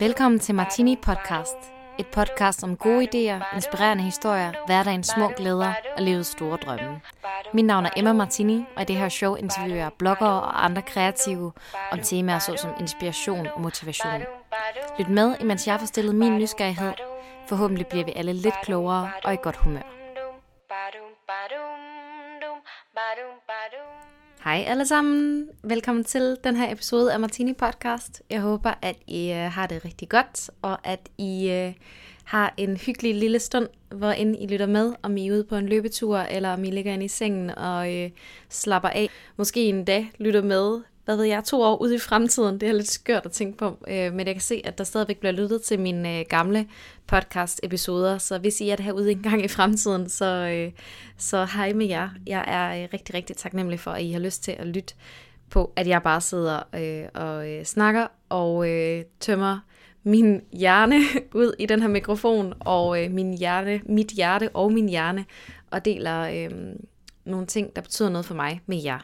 Velkommen til Martini Podcast. Et podcast om gode idéer, inspirerende historier, hverdagens små glæder og livets store drømme. Mit navn er Emma Martini, og i det her show interviewer jeg bloggere og andre kreative om temaer såsom inspiration og motivation. Lyt med, imens jeg får stillet min nysgerrighed. Forhåbentlig bliver vi alle lidt klogere og i godt humør. Hej alle sammen. Velkommen til den her episode af Martini Podcast. Jeg håber, at I øh, har det rigtig godt, og at I øh, har en hyggelig lille stund, hvor end I lytter med, om I er ude på en løbetur, eller om I ligger inde i sengen og øh, slapper af. Måske en dag lytter med hvad ved jeg, to år ude i fremtiden. Det er lidt skørt at tænke på, øh, men jeg kan se, at der stadigvæk bliver lyttet til mine øh, gamle podcast-episoder, så hvis I er det herude en gang i fremtiden, så, øh, så hej med jer. Jeg er øh, rigtig, rigtig taknemmelig for, at I har lyst til at lytte på, at jeg bare sidder øh, og øh, snakker og øh, tømmer min hjerne ud i den her mikrofon, og øh, min hjerte, mit hjerte og min hjerne, og deler øh, nogle ting, der betyder noget for mig med jer.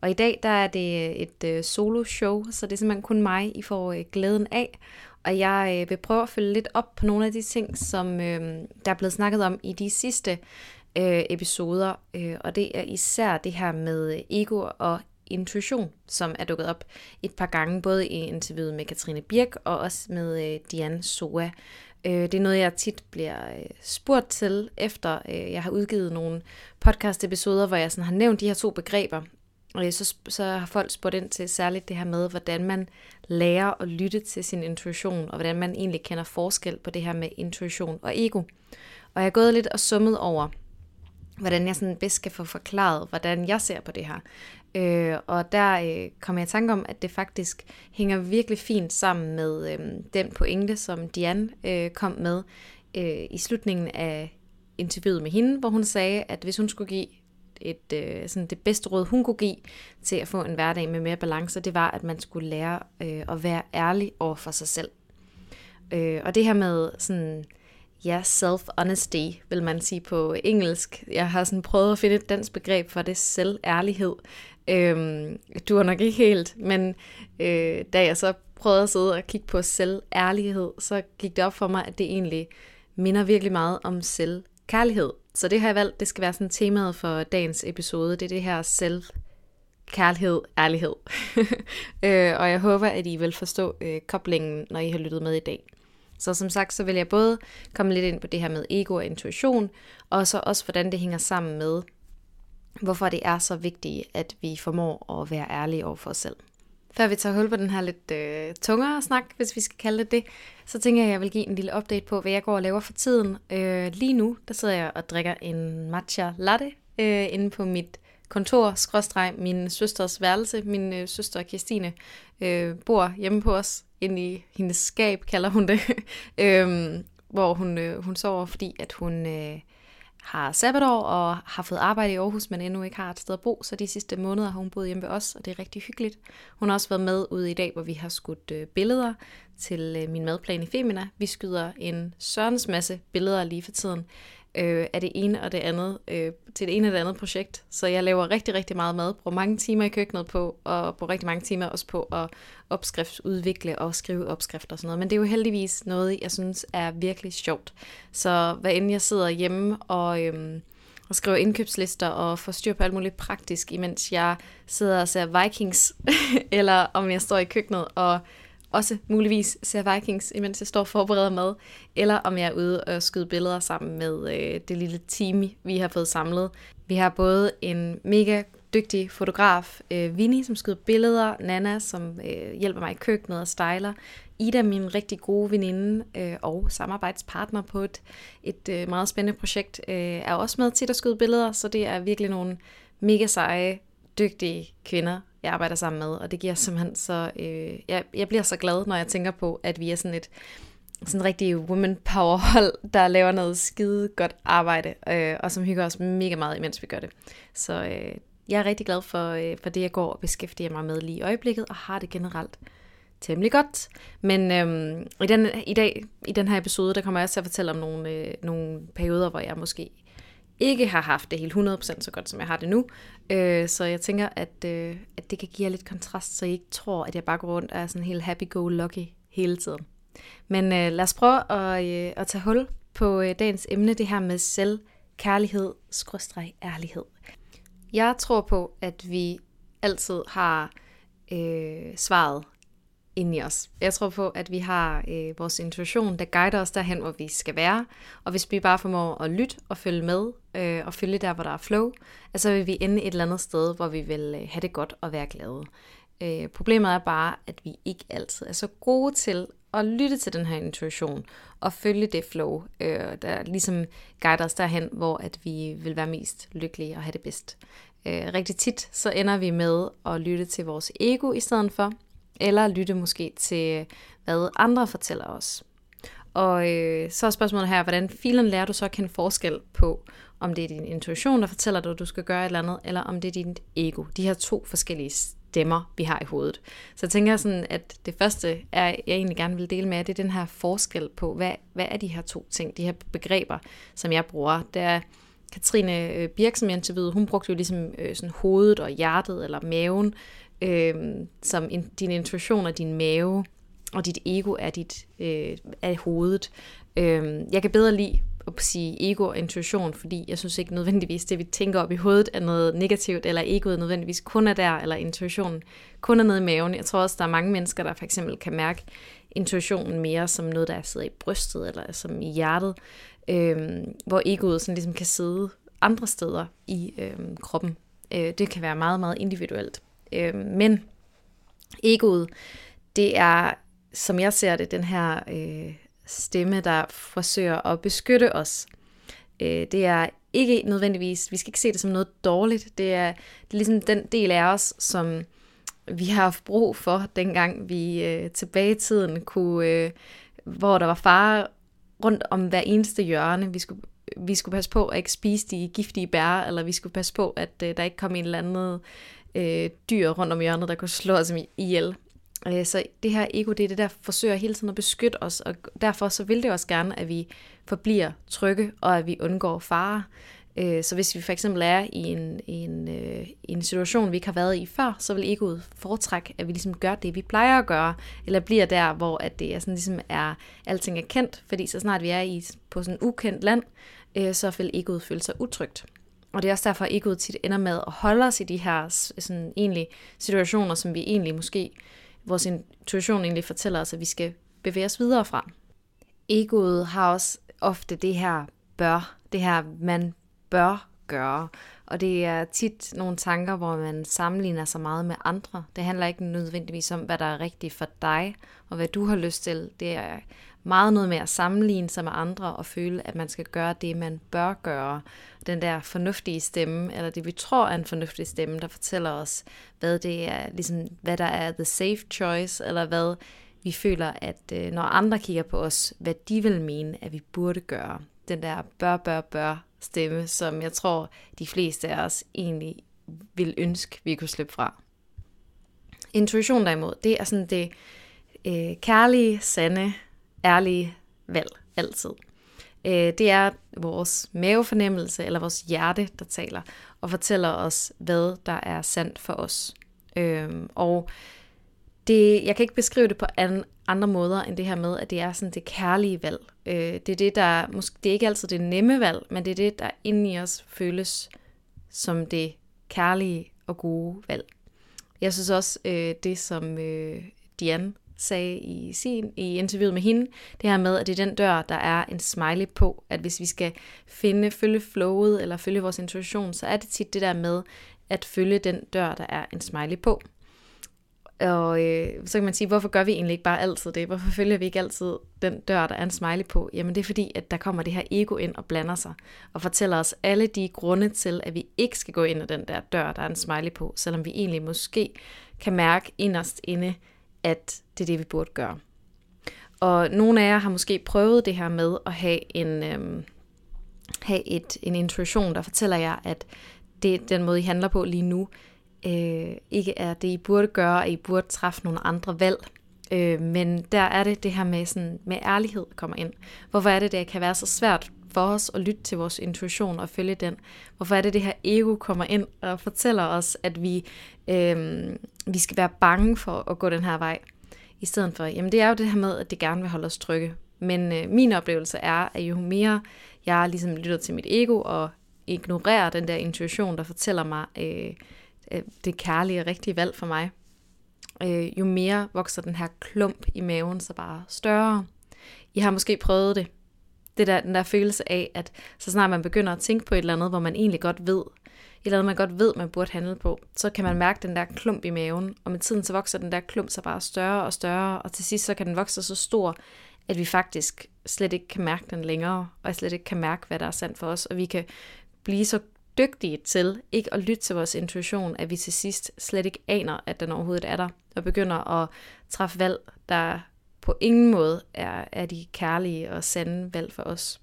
Og i dag der er det øh, et øh, solo show, så det er simpelthen kun mig, I får øh, glæden af. Og jeg øh, vil prøve at følge lidt op på nogle af de ting, som øh, der er blevet snakket om i de sidste øh, episoder. Øh, og det er især det her med øh, ego og intuition, som er dukket op et par gange, både i interviewet med Katrine Birk og også med øh, Diane Soa. Øh, det er noget, jeg tit bliver øh, spurgt til, efter øh, jeg har udgivet nogle podcast-episoder, hvor jeg sådan har nævnt de her to begreber, og så, så har folk spurgt ind til særligt det her med, hvordan man lærer at lytte til sin intuition, og hvordan man egentlig kender forskel på det her med intuition og ego. Og jeg er gået lidt og summet over, hvordan jeg sådan bedst skal få forklaret, hvordan jeg ser på det her. Øh, og der øh, kommer jeg i tanke om, at det faktisk hænger virkelig fint sammen med øh, den pointe, som Diane øh, kom med øh, i slutningen af interviewet med hende, hvor hun sagde, at hvis hun skulle give et, øh, sådan det bedste råd, hun kunne give til at få en hverdag med mere balance, det var, at man skulle lære øh, at være ærlig over for sig selv. Øh, og det her med sådan, ja, self-honesty, vil man sige på engelsk. Jeg har sådan prøvet at finde et dansk begreb for det, selværlighed. Øh, du har nok ikke helt, men øh, da jeg så prøvede at sidde og kigge på selværlighed, så gik det op for mig, at det egentlig minder virkelig meget om selv kærlighed. Så det har jeg valgt, det skal være sådan temaet for dagens episode. Det er det her selv kærlighed, ærlighed. øh, og jeg håber, at I vil forstå øh, koblingen, når I har lyttet med i dag. Så som sagt, så vil jeg både komme lidt ind på det her med ego og intuition, og så også hvordan det hænger sammen med, hvorfor det er så vigtigt, at vi formår at være ærlige over for os selv. Før vi tager hul på den her lidt øh, tungere snak, hvis vi skal kalde det det, så tænker jeg, at jeg vil give en lille update på, hvad jeg går og laver for tiden. Øh, lige nu, der sidder jeg og drikker en matcha latte øh, inde på mit kontor, skråstreg, min søsters værelse. Min øh, søster Kirstine øh, bor hjemme på os, inde i hendes skab, kalder hun det, øh, hvor hun, øh, hun sover, fordi at hun... Øh, har sabbatår og har fået arbejde i Aarhus, men endnu ikke har et sted at bo, så de sidste måneder har hun boet hjemme ved os, og det er rigtig hyggeligt. Hun har også været med ude i dag, hvor vi har skudt øh, billeder til øh, min madplan i Femina. Vi skyder en sørens masse billeder lige for tiden øh, af det ene og det andet, øh, til det ene og det andet projekt. Så jeg laver rigtig, rigtig meget mad, bruger mange timer i køkkenet på, og bruger rigtig mange timer også på at opskriftsudvikle og skrive opskrifter og sådan noget. Men det er jo heldigvis noget, jeg synes er virkelig sjovt. Så hvad end jeg sidder hjemme og... Øh, og skriver indkøbslister og får styr på alt muligt praktisk, imens jeg sidder og ser Vikings, eller om jeg står i køkkenet og også muligvis ser Vikings, imens jeg står og forbereder mad, eller om jeg er ude og skyde billeder sammen med øh, det lille team, vi har fået samlet. Vi har både en mega dygtig fotograf, øh, Vinnie, som skyder billeder, Nana, som øh, hjælper mig i køkkenet og styler, Ida, min rigtig gode veninde øh, og samarbejdspartner på et, et øh, meget spændende projekt, øh, er også med til at skyde billeder, så det er virkelig nogle mega seje, dygtige kvinder, jeg arbejder sammen med, og det giver simpelthen så, øh, jeg, jeg bliver så glad, når jeg tænker på, at vi er sådan et sådan rigtig woman power hold, der laver noget skide godt arbejde, øh, og som hygger os mega meget, imens vi gør det. Så øh, jeg er rigtig glad for, øh, for det, jeg går og beskæftiger mig med lige i øjeblikket, og har det generelt temmelig godt. Men øhm, i, den, i dag, i den her episode, der kommer jeg også til at fortælle om nogle, øh, nogle perioder, hvor jeg måske ikke har haft det helt 100% så godt, som jeg har det nu. Øh, så jeg tænker, at, øh, at det kan give jer lidt kontrast, så I ikke tror, at jeg bare går rundt og er sådan helt happy-go-lucky hele tiden. Men øh, lad os prøve at, øh, at tage hul på øh, dagens emne, det her med selvkærlighed, skråstreg ærlighed. Jeg tror på, at vi altid har øh, svaret inde i os. Jeg tror på, at vi har øh, vores intuition, der guider os derhen, hvor vi skal være. Og hvis vi bare formår at lytte og følge med, øh, og følge der, hvor der er flow, så vil vi ende et eller andet sted, hvor vi vil øh, have det godt og være glade. Øh, problemet er bare, at vi ikke altid er så gode til at lytte til den her intuition og følge det flow, øh, der ligesom guider os derhen, hvor at vi vil være mest lykkelige og have det bedst. Øh, rigtig tit så ender vi med at lytte til vores ego i stedet for, eller lytte måske til, hvad andre fortæller os. Og øh, så er spørgsmålet her, hvordan filen lærer du så at kende forskel på, om det er din intuition, der fortæller dig, at du skal gøre et eller andet, eller om det er dit ego. De her to forskellige stemmer, vi har i hovedet. Så jeg tænker sådan, at det første, er, jeg egentlig gerne vil dele med, det er den her forskel på, hvad, hvad er de her to ting, de her begreber, som jeg bruger. Det er Katrine øh, Birk, som jeg interviewede, hun brugte jo ligesom øh, sådan hovedet og hjertet eller maven, øh, som in, din intuition og din mave, og dit ego er, dit, øh, er hovedet. Øh, jeg kan bedre lide at sige ego og intuition, fordi jeg synes ikke nødvendigvis, det vi tænker op i hovedet er noget negativt, eller egoet nødvendigvis kun er der, eller intuitionen kun er nede i maven. Jeg tror også, der er mange mennesker, der for eksempel kan mærke intuitionen mere som noget, der sidder i brystet, eller som i hjertet, øh, hvor egoet sådan ligesom kan sidde andre steder i øh, kroppen. Øh, det kan være meget, meget individuelt. Øh, men egoet, det er, som jeg ser det, den her øh, stemme, der forsøger at beskytte os. Øh, det er ikke nødvendigvis, vi skal ikke se det som noget dårligt, det er, det er ligesom den del af os, som vi har haft brug for, dengang vi øh, tilbage i tiden kunne, øh, hvor der var fare rundt om hver eneste hjørne. Vi skulle, vi skulle passe på at ikke spise de giftige bær, eller vi skulle passe på, at øh, der ikke kom en eller anden øh, dyr rundt om hjørnet, der kunne slå os ihjel. Øh, så det her ego, det er det, der forsøger hele tiden at beskytte os, og derfor så vil det også gerne, at vi forbliver trygge, og at vi undgår fare. Øh, så hvis vi for eksempel er i en, en, øh, en situation, vi ikke har været i før, så vil egoet foretrække, at vi ligesom gør det, vi plejer at gøre, eller bliver der, hvor at det er sådan ligesom er, alting er kendt, fordi så snart vi er i, på sådan ukendt land, øh, så vil egoet føle sig utrygt. Og det er også derfor, at egoet tit ender med at holde os i de her sådan, egentlig situationer, som vi egentlig måske vores intuition egentlig fortæller os, at vi skal bevæge os videre fra. Egoet har også ofte det her bør, det her man bør gøre. Og det er tit nogle tanker, hvor man sammenligner sig meget med andre. Det handler ikke nødvendigvis om, hvad der er rigtigt for dig, og hvad du har lyst til. Det er meget noget med at sammenligne sig med andre og føle, at man skal gøre det, man bør gøre. Den der fornuftige stemme, eller det vi tror er en fornuftig stemme, der fortæller os, hvad det er, ligesom, hvad der er the safe choice, eller hvad vi føler, at øh, når andre kigger på os, hvad de vil mene, at vi burde gøre. Den der bør, bør, bør stemme, som jeg tror, de fleste af os egentlig vil ønske, vi kunne slippe fra. Intuition derimod, det er sådan det øh, kærlige, sande, ærlige valg altid. Øh, det er vores mavefornemmelse eller vores hjerte, der taler og fortæller os, hvad der er sandt for os. Øh, og det, jeg kan ikke beskrive det på andre måder end det her med, at det er sådan det kærlige valg. Øh, det er det, der måske, det er ikke altid det nemme valg, men det er det, der inde i os føles som det kærlige og gode valg. Jeg synes også, øh, det som øh, Diane sagde i, sin, i interviewet med hende, det her med, at det er den dør, der er en smiley på, at hvis vi skal finde, følge flowet eller følge vores intuition, så er det tit det der med at følge den dør, der er en smiley på. Og øh, så kan man sige, hvorfor gør vi egentlig ikke bare altid det? Hvorfor følger vi ikke altid den dør, der er en smiley på? Jamen det er fordi, at der kommer det her ego ind og blander sig, og fortæller os alle de grunde til, at vi ikke skal gå ind ad den der dør, der er en smiley på, selvom vi egentlig måske kan mærke inderst inde, at det er det, vi burde gøre. Og nogle af jer har måske prøvet det her med at have en, øhm, have et, en intuition, der fortæller jer, at det, den måde, I handler på lige nu, øh, ikke er det, I burde gøre, at I burde træffe nogle andre valg. Øh, men der er det det her med, sådan, med ærlighed kommer ind. Hvorfor er det, det kan være så svært for os at lytte til vores intuition og følge den? Hvorfor er det, det her ego kommer ind og fortæller os, at vi, øh, vi skal være bange for at gå den her vej? i stedet for, jamen det er jo det her med, at det gerne vil holde os trygge. Men øh, min oplevelse er, at jo mere jeg ligesom lytter til mit ego og ignorerer den der intuition, der fortæller mig, øh, øh det kærlige og rigtige valg for mig, øh, jo mere vokser den her klump i maven så bare større. I har måske prøvet det. Det der, den der følelse af, at så snart man begynder at tænke på et eller andet, hvor man egentlig godt ved, et eller andet, man godt ved, man burde handle på, så kan man mærke den der klump i maven, og med tiden så vokser den der klump så bare større og større, og til sidst så kan den vokse så stor, at vi faktisk slet ikke kan mærke den længere, og slet ikke kan mærke, hvad der er sandt for os, og vi kan blive så dygtige til ikke at lytte til vores intuition, at vi til sidst slet ikke aner, at den overhovedet er der, og begynder at træffe valg, der på ingen måde er, er de kærlige og sande valg for os.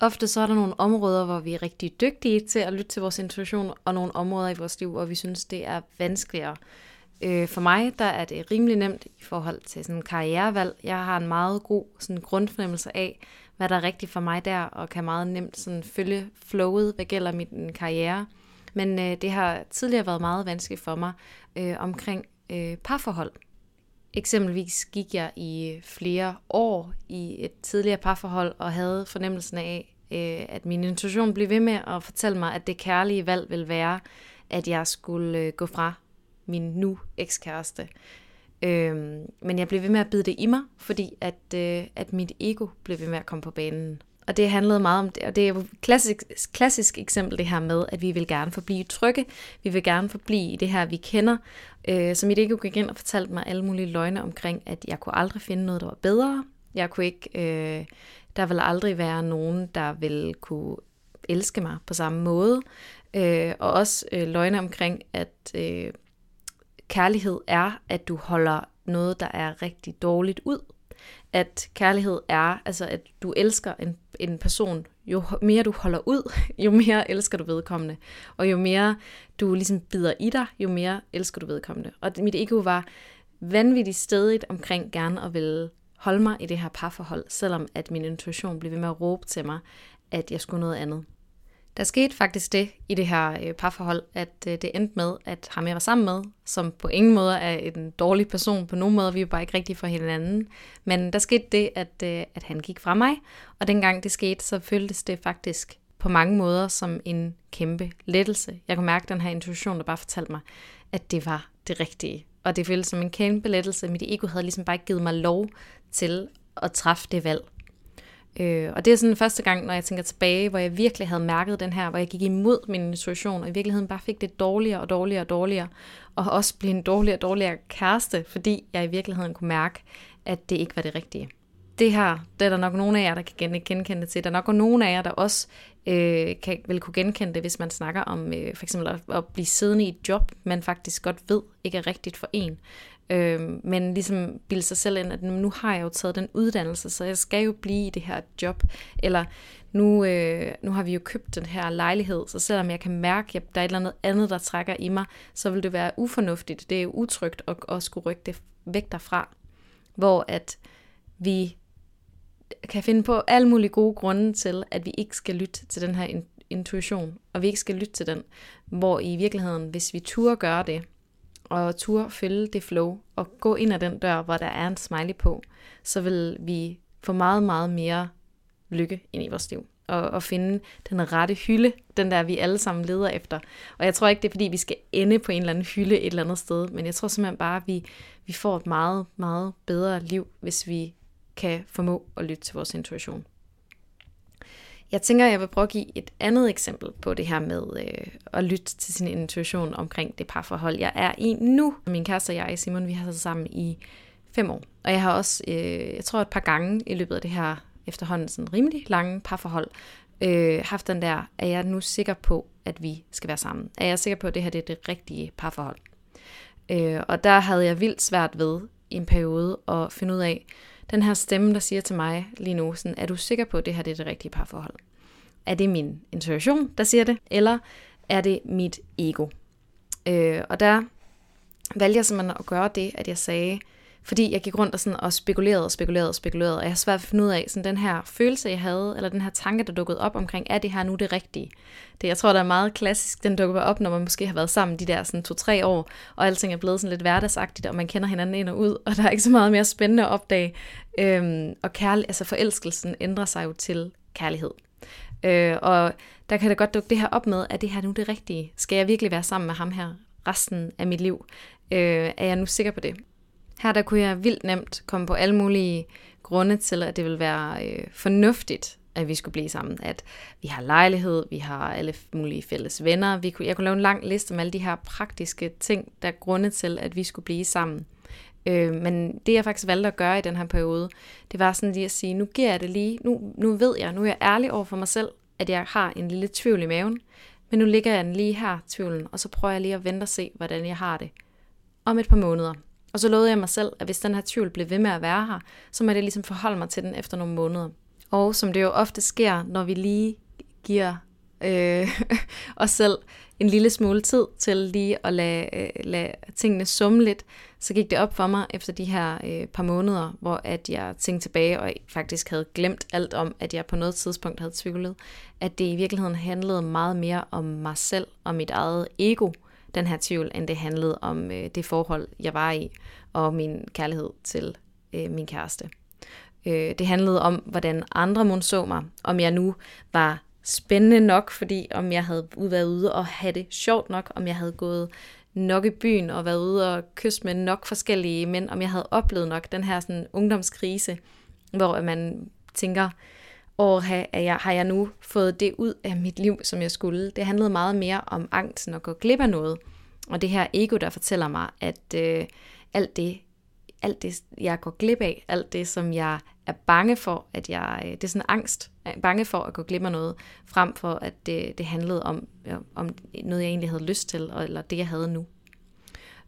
Ofte så er der nogle områder, hvor vi er rigtig dygtige til at lytte til vores intuition, og nogle områder i vores liv, hvor vi synes, det er vanskeligere. Øh, for mig der er det rimelig nemt i forhold til sådan karrierevalg. Jeg har en meget god sådan grundfornemmelse af, hvad der er rigtigt for mig der, og kan meget nemt sådan følge flowet, hvad gælder min karriere. Men øh, det har tidligere været meget vanskeligt for mig øh, omkring øh, parforhold. Eksempelvis gik jeg i flere år i et tidligere parforhold og havde fornemmelsen af, øh, at min intuition blev ved med at fortælle mig, at det kærlige valg ville være, at jeg skulle øh, gå fra min nu ekskæreste. Øh, men jeg blev ved med at bide det i mig, fordi at, øh, at mit ego blev ved med at komme på banen. Og det handlede meget om det, og det er jo et klassisk, klassisk eksempel det her med, at vi vil gerne forblive trygge, vi vil gerne forblive i det her, vi kender. Øh, så mit ego gik ind og fortalte mig alle mulige løgne omkring, at jeg kunne aldrig finde noget, der var bedre. Jeg kunne ikke, øh, der vil aldrig være nogen, der vil kunne elske mig på samme måde. Øh, og også øh, løgne omkring, at øh, kærlighed er, at du holder noget, der er rigtig dårligt ud. At kærlighed er, altså at du elsker en, en person, jo mere du holder ud, jo mere elsker du vedkommende. Og jo mere du ligesom bider i dig, jo mere elsker du vedkommende. Og mit ego var vanvittigt stedigt omkring gerne at ville holde mig i det her parforhold, selvom at min intuition blev ved med at råbe til mig, at jeg skulle noget andet. Der skete faktisk det i det her øh, parforhold, at øh, det endte med, at ham jeg var sammen med, som på ingen måde er en dårlig person, på nogen måde vi er bare ikke rigtig for hinanden, men der skete det, at, øh, at han gik fra mig, og dengang det skete, så føltes det faktisk på mange måder som en kæmpe lettelse. Jeg kunne mærke den her intuition, der bare fortalte mig, at det var det rigtige. Og det føltes som en kæmpe lettelse. Mit ego havde ligesom bare ikke givet mig lov til at træffe det valg. Øh, og det er sådan første gang, når jeg tænker tilbage, hvor jeg virkelig havde mærket den her, hvor jeg gik imod min intuition, og i virkeligheden bare fik det dårligere og dårligere og dårligere, og også blev en dårligere og dårligere kæreste, fordi jeg i virkeligheden kunne mærke, at det ikke var det rigtige. Det her, det er der nok nogen af jer, der kan genkende det til. Der er nok nogen af jer, der også øh, kan, vil kunne genkende det, hvis man snakker om øh, for eksempel at, at blive siddende i et job, man faktisk godt ved ikke er rigtigt for en. Øh, men ligesom bilde sig selv ind, at nu har jeg jo taget den uddannelse, så jeg skal jo blive i det her job. Eller nu, øh, nu har vi jo købt den her lejlighed, så selvom jeg kan mærke, at der er et eller andet andet, der trækker i mig, så vil det være ufornuftigt. Det er jo utrygt at, at skulle rykke det væk derfra. Hvor at vi kan finde på alle mulige gode grunde til, at vi ikke skal lytte til den her intuition, og vi ikke skal lytte til den, hvor i virkeligheden, hvis vi turde gøre det, og turde følge det flow, og gå ind ad den dør, hvor der er en smiley på, så vil vi få meget, meget mere lykke ind i vores liv. Og, og finde den rette hylde, den der vi alle sammen leder efter. Og jeg tror ikke, det er fordi, vi skal ende på en eller anden hylde et eller andet sted, men jeg tror simpelthen bare, at vi, vi får et meget, meget bedre liv, hvis vi kan formå at lytte til vores intuition. Jeg tænker, jeg vil prøve at give et andet eksempel på det her med øh, at lytte til sin intuition omkring det parforhold, jeg er i nu. Min kæreste og jeg, Simon, vi har været sammen i fem år. Og jeg har også, øh, jeg tror et par gange i løbet af det her efterhånden sådan rimelig lange parforhold, øh, haft den der, er jeg nu sikker på, at vi skal være sammen? Er jeg sikker på, at det her det er det rigtige parforhold? Øh, og der havde jeg vildt svært ved i en periode at finde ud af, den her stemme, der siger til mig lige nu, sådan, er du sikker på, at det her det er det rigtige parforhold? Er det min intuition, der siger det, eller er det mit ego? Øh, og der valgte jeg simpelthen at gøre det, at jeg sagde, fordi jeg gik rundt og, sådan, og spekulerede og spekulerede og spekulerede, og jeg har svært at finde ud af, sådan den her følelse, jeg havde, eller den her tanke, der dukkede op omkring, er det her nu det rigtige? Det, jeg tror, der er meget klassisk, den dukker op, når man måske har været sammen de der sådan to-tre år, og alting er blevet sådan lidt hverdagsagtigt, og man kender hinanden ind og ud, og der er ikke så meget mere spændende at opdage. Øhm, og kærlig, altså forelskelsen ændrer sig jo til kærlighed. Øh, og der kan da godt dukke det her op med, at det her nu det rigtige? Skal jeg virkelig være sammen med ham her resten af mit liv? Øh, er jeg nu sikker på det? Her der kunne jeg vildt nemt komme på alle mulige grunde til, at det vil være øh, fornuftigt, at vi skulle blive sammen. At vi har lejlighed, vi har alle mulige fælles venner. Vi kunne, jeg kunne lave en lang liste med alle de her praktiske ting, der er grunde til, at vi skulle blive sammen. Øh, men det jeg faktisk valgte at gøre i den her periode, det var sådan lige at sige, nu giver jeg det lige, nu, nu ved jeg, nu er jeg ærlig over for mig selv, at jeg har en lille tvivl i maven, men nu ligger jeg den lige her, tvivlen, og så prøver jeg lige at vente og se, hvordan jeg har det om et par måneder. Og så lovede jeg mig selv, at hvis den her tvivl blev ved med at være her, så må jeg ligesom forholde mig til den efter nogle måneder. Og som det jo ofte sker, når vi lige giver øh, os selv en lille smule tid til lige at lade, øh, lade tingene summe lidt, så gik det op for mig efter de her øh, par måneder, hvor at jeg tænkte tilbage og faktisk havde glemt alt om, at jeg på noget tidspunkt havde tvivlet, at det i virkeligheden handlede meget mere om mig selv og mit eget ego, den her tvivl, end det handlede om øh, det forhold, jeg var i, og min kærlighed til øh, min kæreste. Øh, det handlede om, hvordan andre mon så mig, om jeg nu var spændende nok, fordi om jeg havde været ude og have det sjovt nok, om jeg havde gået nok i byen og været ude og kysse med nok forskellige mænd, om jeg havde oplevet nok den her sådan ungdomskrise, hvor man tænker, og har jeg, har jeg nu fået det ud af mit liv, som jeg skulle. Det handlede meget mere om angsten og gå glip af noget. Og det her ego, der fortæller mig, at øh, alt det, alt det, jeg går glip af, alt det, som jeg er bange for, at jeg, øh, det er sådan angst, er bange for at gå glip af noget, frem for at det, det handlede om, øh, om noget, jeg egentlig havde lyst til, eller det, jeg havde nu.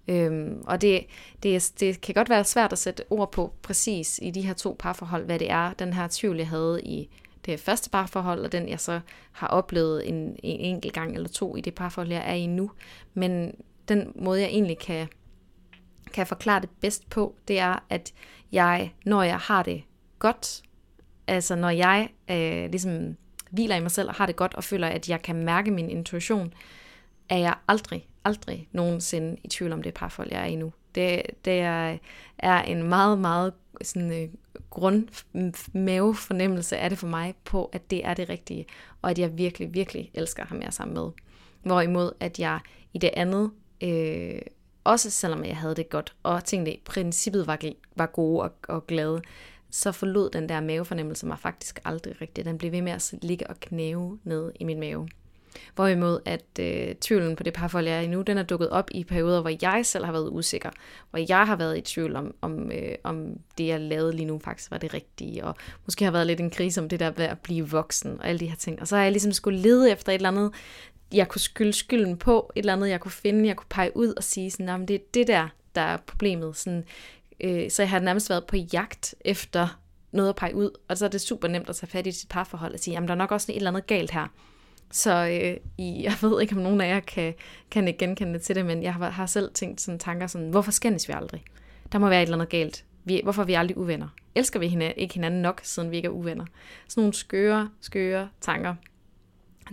Øhm, og det, det, det kan godt være svært at sætte ord på præcis i de her to parforhold, hvad det er, den her tvivl, jeg havde i det første parforhold, og den jeg så har oplevet en, en enkelt gang eller to i det parforhold, jeg er i nu. Men den måde, jeg egentlig kan, kan forklare det bedst på, det er, at jeg, når jeg har det godt, altså når jeg øh, ligesom hviler i mig selv og har det godt og føler, at jeg kan mærke min intuition, er jeg aldrig, aldrig nogensinde i tvivl om det parforhold, jeg er i nu. Det, det er, er en meget, meget sådan, øh, grund mavefornemmelse er det for mig på, at det er det rigtige, og at jeg virkelig, virkelig elsker ham jeg sammen med. Hvorimod, at jeg i det andet, øh, også selvom jeg havde det godt, og tingene i princippet var, var gode og, og glade, så forlod den der mavefornemmelse mig faktisk aldrig rigtigt. Den blev ved med at ligge og knæve ned i min mave. Hvorimod at øh, tvivlen på det parforhold, jeg er i nu, den er dukket op i perioder, hvor jeg selv har været usikker. Hvor jeg har været i tvivl om, om, øh, om det, jeg lavede lige nu, faktisk var det rigtige. Og måske har været lidt en krise om det der med at blive voksen og alle de her ting. Og så har jeg ligesom skulle lede efter et eller andet, jeg kunne skylde skylden på, et eller andet, jeg kunne finde, jeg kunne pege ud og sige sådan, det er det der, der er problemet. Sådan, øh, så jeg har nærmest været på jagt efter noget at pege ud, og så er det super nemt at tage fat i sit parforhold og sige, jamen der er nok også et eller andet galt her. Så øh, jeg ved ikke, om nogen af jer kan, kan ikke genkende til det, men jeg har, har selv tænkt sådan tanker sådan, hvorfor skændes vi aldrig? Der må være et eller andet galt. Vi, hvorfor er vi aldrig uvenner? Elsker vi hinanden, ikke hinanden nok, siden vi ikke er uvenner? Sådan nogle skøre, skøre tanker,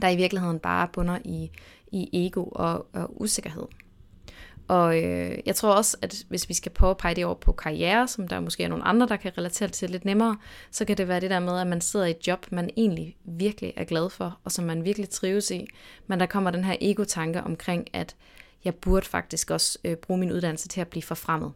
der i virkeligheden bare bunder i, i ego og, og usikkerhed. Og øh, jeg tror også, at hvis vi skal påpege det over på karriere, som der måske er nogle andre, der kan relatere til lidt nemmere, så kan det være det der med, at man sidder i et job, man egentlig virkelig er glad for, og som man virkelig trives i. Men der kommer den her ego-tanke omkring, at jeg burde faktisk også øh, bruge min uddannelse til at blive forfremmet.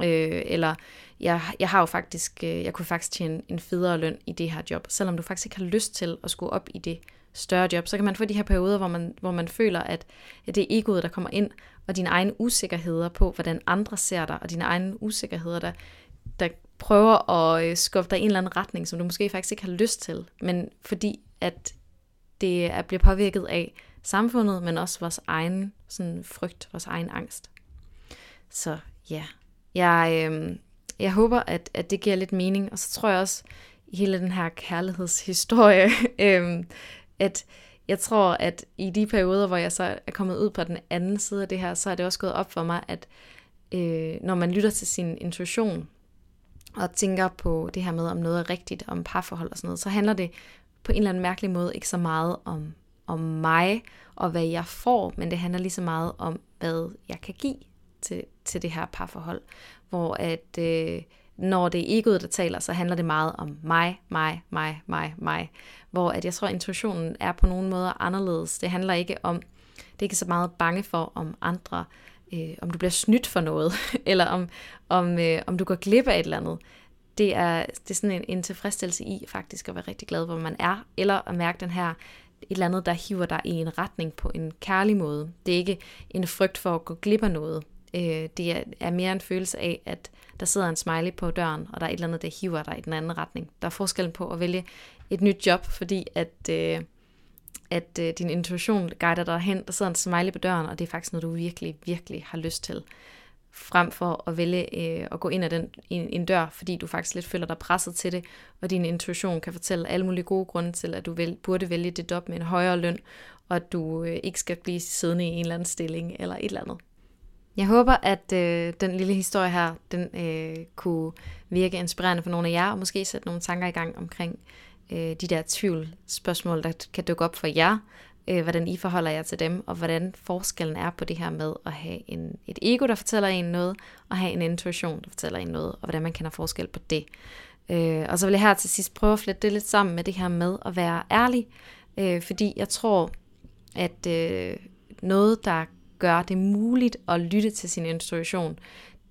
Øh, eller jeg, jeg har jo faktisk, øh, jeg kunne faktisk tjene en federe løn i det her job, selvom du faktisk ikke har lyst til at skulle op i det større job, så kan man få de her perioder, hvor man, hvor man føler, at, at det er egoet, der kommer ind, og dine egne usikkerheder på, hvordan andre ser dig, og dine egne usikkerheder, der, der prøver at øh, skubbe dig i en eller anden retning, som du måske faktisk ikke har lyst til, men fordi at det er, bliver påvirket af samfundet, men også vores egen sådan, frygt, vores egen angst. Så ja, jeg, øh, jeg håber, at, at det giver lidt mening, og så tror jeg også, i hele den her kærlighedshistorie, øh, at jeg tror, at i de perioder, hvor jeg så er kommet ud på den anden side af det her, så er det også gået op for mig, at øh, når man lytter til sin intuition, og tænker på det her med, om noget er rigtigt, om parforhold og sådan noget, så handler det på en eller anden mærkelig måde ikke så meget om, om mig og hvad jeg får, men det handler lige så meget om, hvad jeg kan give til, til det her parforhold. Hvor at øh, når det er egoet, der taler, så handler det meget om mig, mig, mig, mig, mig. Hvor at jeg tror, at intuitionen er på nogen måder anderledes. Det handler ikke om, det er ikke så meget bange for, om andre, øh, om du bliver snydt for noget, eller om, om, øh, om du går glip af et eller andet. Det er, det er sådan en, en tilfredsstillelse i faktisk at være rigtig glad, hvor man er, eller at mærke den her et eller andet, der hiver dig i en retning på en kærlig måde. Det er ikke en frygt for at gå glip af noget. Øh, det er mere en følelse af, at der sidder en smiley på døren, og der er et eller andet, der hiver dig i den anden retning. Der er forskellen på at vælge et nyt job, fordi at, øh, at øh, din intuition guider dig hen, der sidder en smiley på døren, og det er faktisk noget, du virkelig, virkelig har lyst til frem for at vælge øh, at gå ind ad den en, en dør, fordi du faktisk lidt føler dig presset til det, og din intuition kan fortælle alle mulige gode grunde til, at du vel, burde vælge det job med en højere løn, og at du øh, ikke skal blive siddende i en eller anden stilling eller et eller andet. Jeg håber, at øh, den lille historie her, den øh, kunne virke inspirerende for nogle af jer, og måske sætte nogle tanker i gang omkring øh, de der tvivlsspørgsmål, der kan dukke op for jer, øh, hvordan I forholder jer til dem, og hvordan forskellen er på det her med at have en, et ego, der fortæller en noget, og have en intuition, der fortæller en noget, og hvordan man kender forskel på det. Øh, og så vil jeg her til sidst prøve at flette det lidt sammen med det her med at være ærlig, øh, fordi jeg tror, at øh, noget, der gør det muligt at lytte til sin intuition,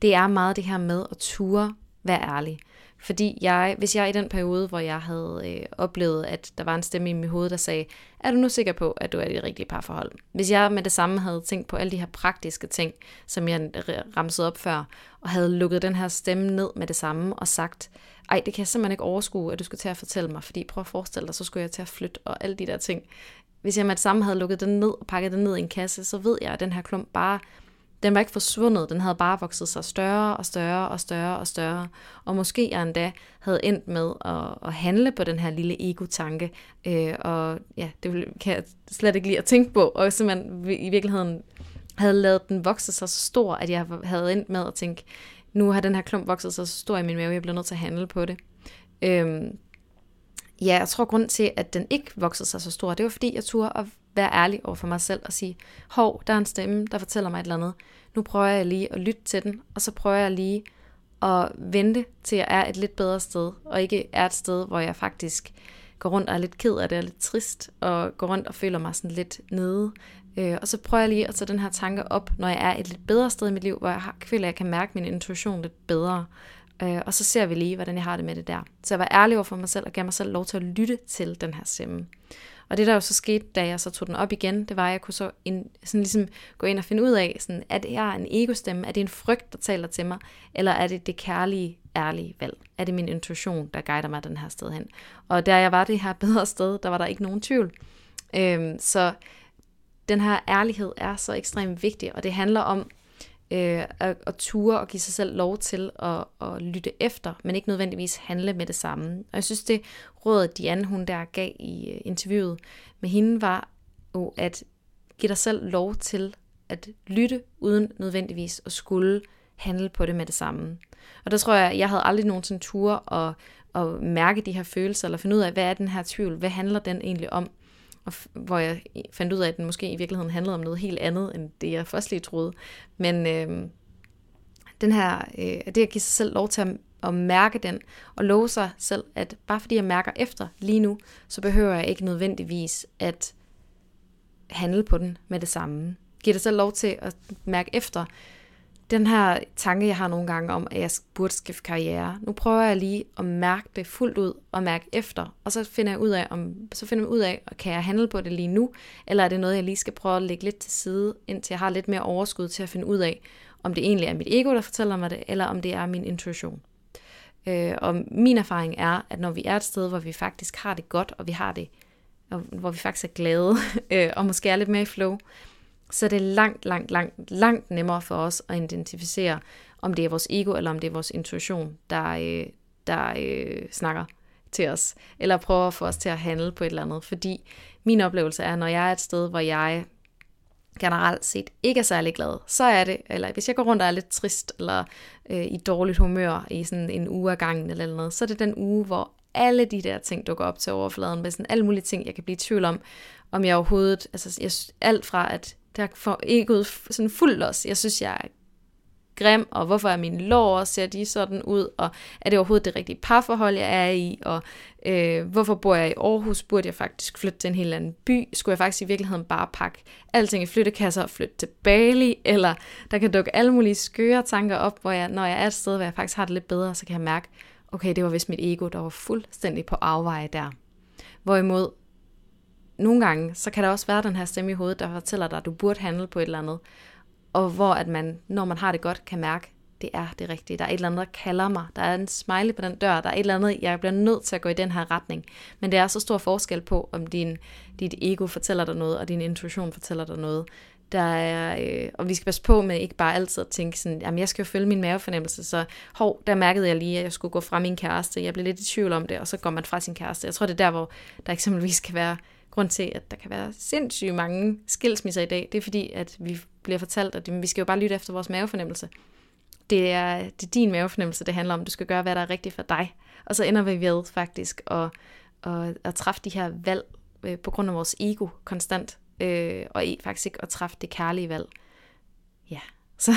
det er meget det her med at ture være ærlig. Fordi jeg, hvis jeg i den periode, hvor jeg havde øh, oplevet, at der var en stemme i mit hoved, der sagde, er du nu sikker på, at du er i det rigtige parforhold? Hvis jeg med det samme havde tænkt på alle de her praktiske ting, som jeg ramsede op før, og havde lukket den her stemme ned med det samme og sagt, ej, det kan jeg simpelthen ikke overskue, at du skal til at fortælle mig, fordi prøv at forestille dig, så skulle jeg til at flytte og alle de der ting. Hvis jeg med det samme havde lukket den ned og pakket den ned i en kasse, så ved jeg, at den her klump bare den var ikke forsvundet, den havde bare vokset sig større og større og større og større. Og måske jeg endda havde endt med at, at handle på den her lille ego-tanke. Øh, og ja, det kan jeg slet ikke lide at tænke på. Og simpelthen i virkeligheden havde lavet den vokse sig så stor, at jeg havde endt med at tænke, nu har den her klump vokset sig så stor i min mave, jeg bliver nødt til at handle på det. Øhm, ja, jeg tror grund til, at den ikke voksede sig så stor, det var fordi, jeg turde at være ærlig over for mig selv og sige, hov, der er en stemme, der fortæller mig et eller andet. Nu prøver jeg lige at lytte til den, og så prøver jeg lige at vente til jeg er et lidt bedre sted, og ikke er et sted, hvor jeg faktisk går rundt og er lidt ked af det, og lidt trist, og går rundt og føler mig sådan lidt nede. Øh, og så prøver jeg lige at tage den her tanke op, når jeg er et lidt bedre sted i mit liv, hvor jeg har, føler, at jeg kan mærke min intuition lidt bedre. Øh, og så ser vi lige, hvordan jeg har det med det der. Så jeg var ærlig over for mig selv, og gav mig selv lov til at lytte til den her stemme. Og det der jo så skete, da jeg så tog den op igen, det var, at jeg kunne så en, sådan ligesom gå ind og finde ud af, sådan, er det her en egostemme? Er det en frygt, der taler til mig? Eller er det det kærlige, ærlige valg? Er det min intuition, der guider mig den her sted hen? Og da jeg var det her bedre sted, der var der ikke nogen tvivl. Øhm, så den her ærlighed er så ekstremt vigtig, og det handler om øh, at, at ture og give sig selv lov til at, at lytte efter, men ikke nødvendigvis handle med det samme. Og jeg synes, det råd, Diane hun der gav i øh, interviewet med hende, var jo at give dig selv lov til at lytte, uden nødvendigvis at skulle handle på det med det samme. Og der tror jeg, jeg havde aldrig nogensinde tur og, at mærke de her følelser, eller finde ud af, hvad er den her tvivl, hvad handler den egentlig om? Og hvor jeg fandt ud af, at den måske i virkeligheden handlede om noget helt andet, end det jeg først lige troede. Men øh, den her, øh, det at give sig selv lov til at, at mærke den, og love sig selv, at bare fordi jeg mærker efter lige nu, så behøver jeg ikke nødvendigvis at handle på den med det samme. Giv dig selv lov til at mærke efter, den her tanke, jeg har nogle gange om, at jeg burde skifte karriere. Nu prøver jeg lige at mærke det fuldt ud og mærke efter, og så finder jeg ud af, om, så finder jeg ud af, kan jeg handle på det lige nu, eller er det noget, jeg lige skal prøve at lægge lidt til side, indtil jeg har lidt mere overskud til at finde ud af, om det egentlig er mit ego, der fortæller mig det, eller om det er min intuition. Øh, og min erfaring er, at når vi er et sted, hvor vi faktisk har det godt, og vi har det, og hvor vi faktisk er glade, øh, og måske er lidt mere i flow, så det er langt, langt, langt, langt nemmere for os at identificere, om det er vores ego, eller om det er vores intuition, der, øh, der øh, snakker til os, eller prøver at få os til at handle på et eller andet. Fordi min oplevelse er, når jeg er et sted, hvor jeg generelt set ikke er særlig glad, så er det, eller hvis jeg går rundt og er lidt trist, eller øh, i dårligt humør i sådan en uge af gangen eller noget, så er det den uge, hvor alle de der ting dukker op til overfladen, med sådan alle mulige ting, jeg kan blive i tvivl om, om jeg overhovedet, altså jeg, alt fra at der får egoet sådan fuldt os, jeg synes, jeg er grim, og hvorfor er mine lår, ser de sådan ud, og er det overhovedet det rigtige parforhold, jeg er i, og øh, hvorfor bor jeg i Aarhus, burde jeg faktisk flytte til en helt anden by, skulle jeg faktisk i virkeligheden bare pakke alting i flyttekasser og flytte til Bali, eller der kan dukke alle mulige skøre tanker op, hvor jeg, når jeg er et sted, hvor jeg faktisk har det lidt bedre, så kan jeg mærke, okay, det var vist mit ego, der var fuldstændig på afveje der. Hvorimod, nogle gange, så kan der også være den her stemme i hovedet, der fortæller dig, at du burde handle på et eller andet, og hvor at man, når man har det godt, kan mærke, det er det rigtige. Der er et eller andet, der kalder mig. Der er en smiley på den dør. Der er et eller andet, jeg bliver nødt til at gå i den her retning. Men det er så stor forskel på, om din, dit ego fortæller dig noget, og din intuition fortæller dig noget. Der er, øh, og vi skal passe på med ikke bare altid at tænke sådan, jamen jeg skal jo følge min mavefornemmelse, så hov, der mærkede jeg lige, at jeg skulle gå fra min kæreste. Jeg blev lidt i tvivl om det, og så går man fra sin kæreste. Jeg tror, det er der, hvor der eksempelvis kan være grund til, at der kan være sindssygt mange skilsmisser i dag. Det er fordi, at vi bliver fortalt, at vi skal jo bare lytte efter vores mavefornemmelse. Det er, det er din mavefornemmelse, det handler om. Du skal gøre, hvad der er rigtigt for dig. Og så ender vi ved faktisk at, at, at træffe de her valg øh, på grund af vores ego konstant. Øh, og i faktisk ikke at træffe det kærlige valg. Ja, så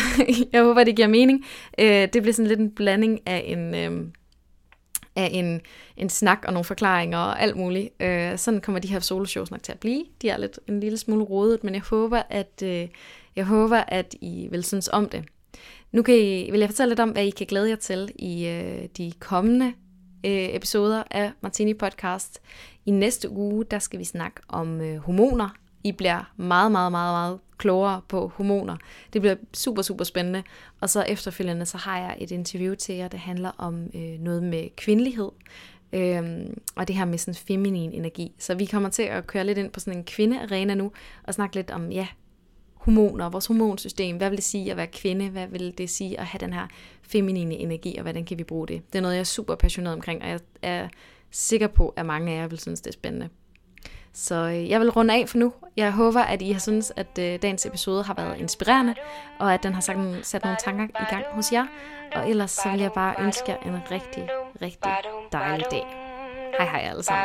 jeg håber, det giver mening. Øh, det bliver sådan lidt en blanding af en... Øh, af en, en snak og nogle forklaringer og alt muligt. Øh, sådan kommer de her soloshows nok til at blive. De er lidt en lille smule rodet, men jeg håber, at, øh, jeg håber, at I vil synes om det. Nu kan I, vil jeg fortælle lidt om, hvad I kan glæde jer til i øh, de kommende øh, episoder af Martini Podcast. I næste uge, der skal vi snakke om øh, hormoner. I bliver meget, meget, meget, meget klogere på hormoner. Det bliver super, super spændende. Og så efterfølgende, så har jeg et interview til jer, der handler om øh, noget med kvindelighed. Øhm, og det her med sådan feminin energi. Så vi kommer til at køre lidt ind på sådan en kvindearena nu, og snakke lidt om, ja, hormoner, vores hormonsystem. Hvad vil det sige at være kvinde? Hvad vil det sige at have den her feminine energi, og hvordan kan vi bruge det? Det er noget, jeg er super passioneret omkring, og jeg er sikker på, at mange af jer vil synes, det er spændende. Så øh, jeg vil runde af for nu. Jeg håber, at I har synes, at øh, dagens episode har været inspirerende, og at den har sat nogle tanker i gang hos jer. Og ellers så vil jeg bare ønske jer en rigtig, rigtig dejlig dag. Hej hej alle sammen.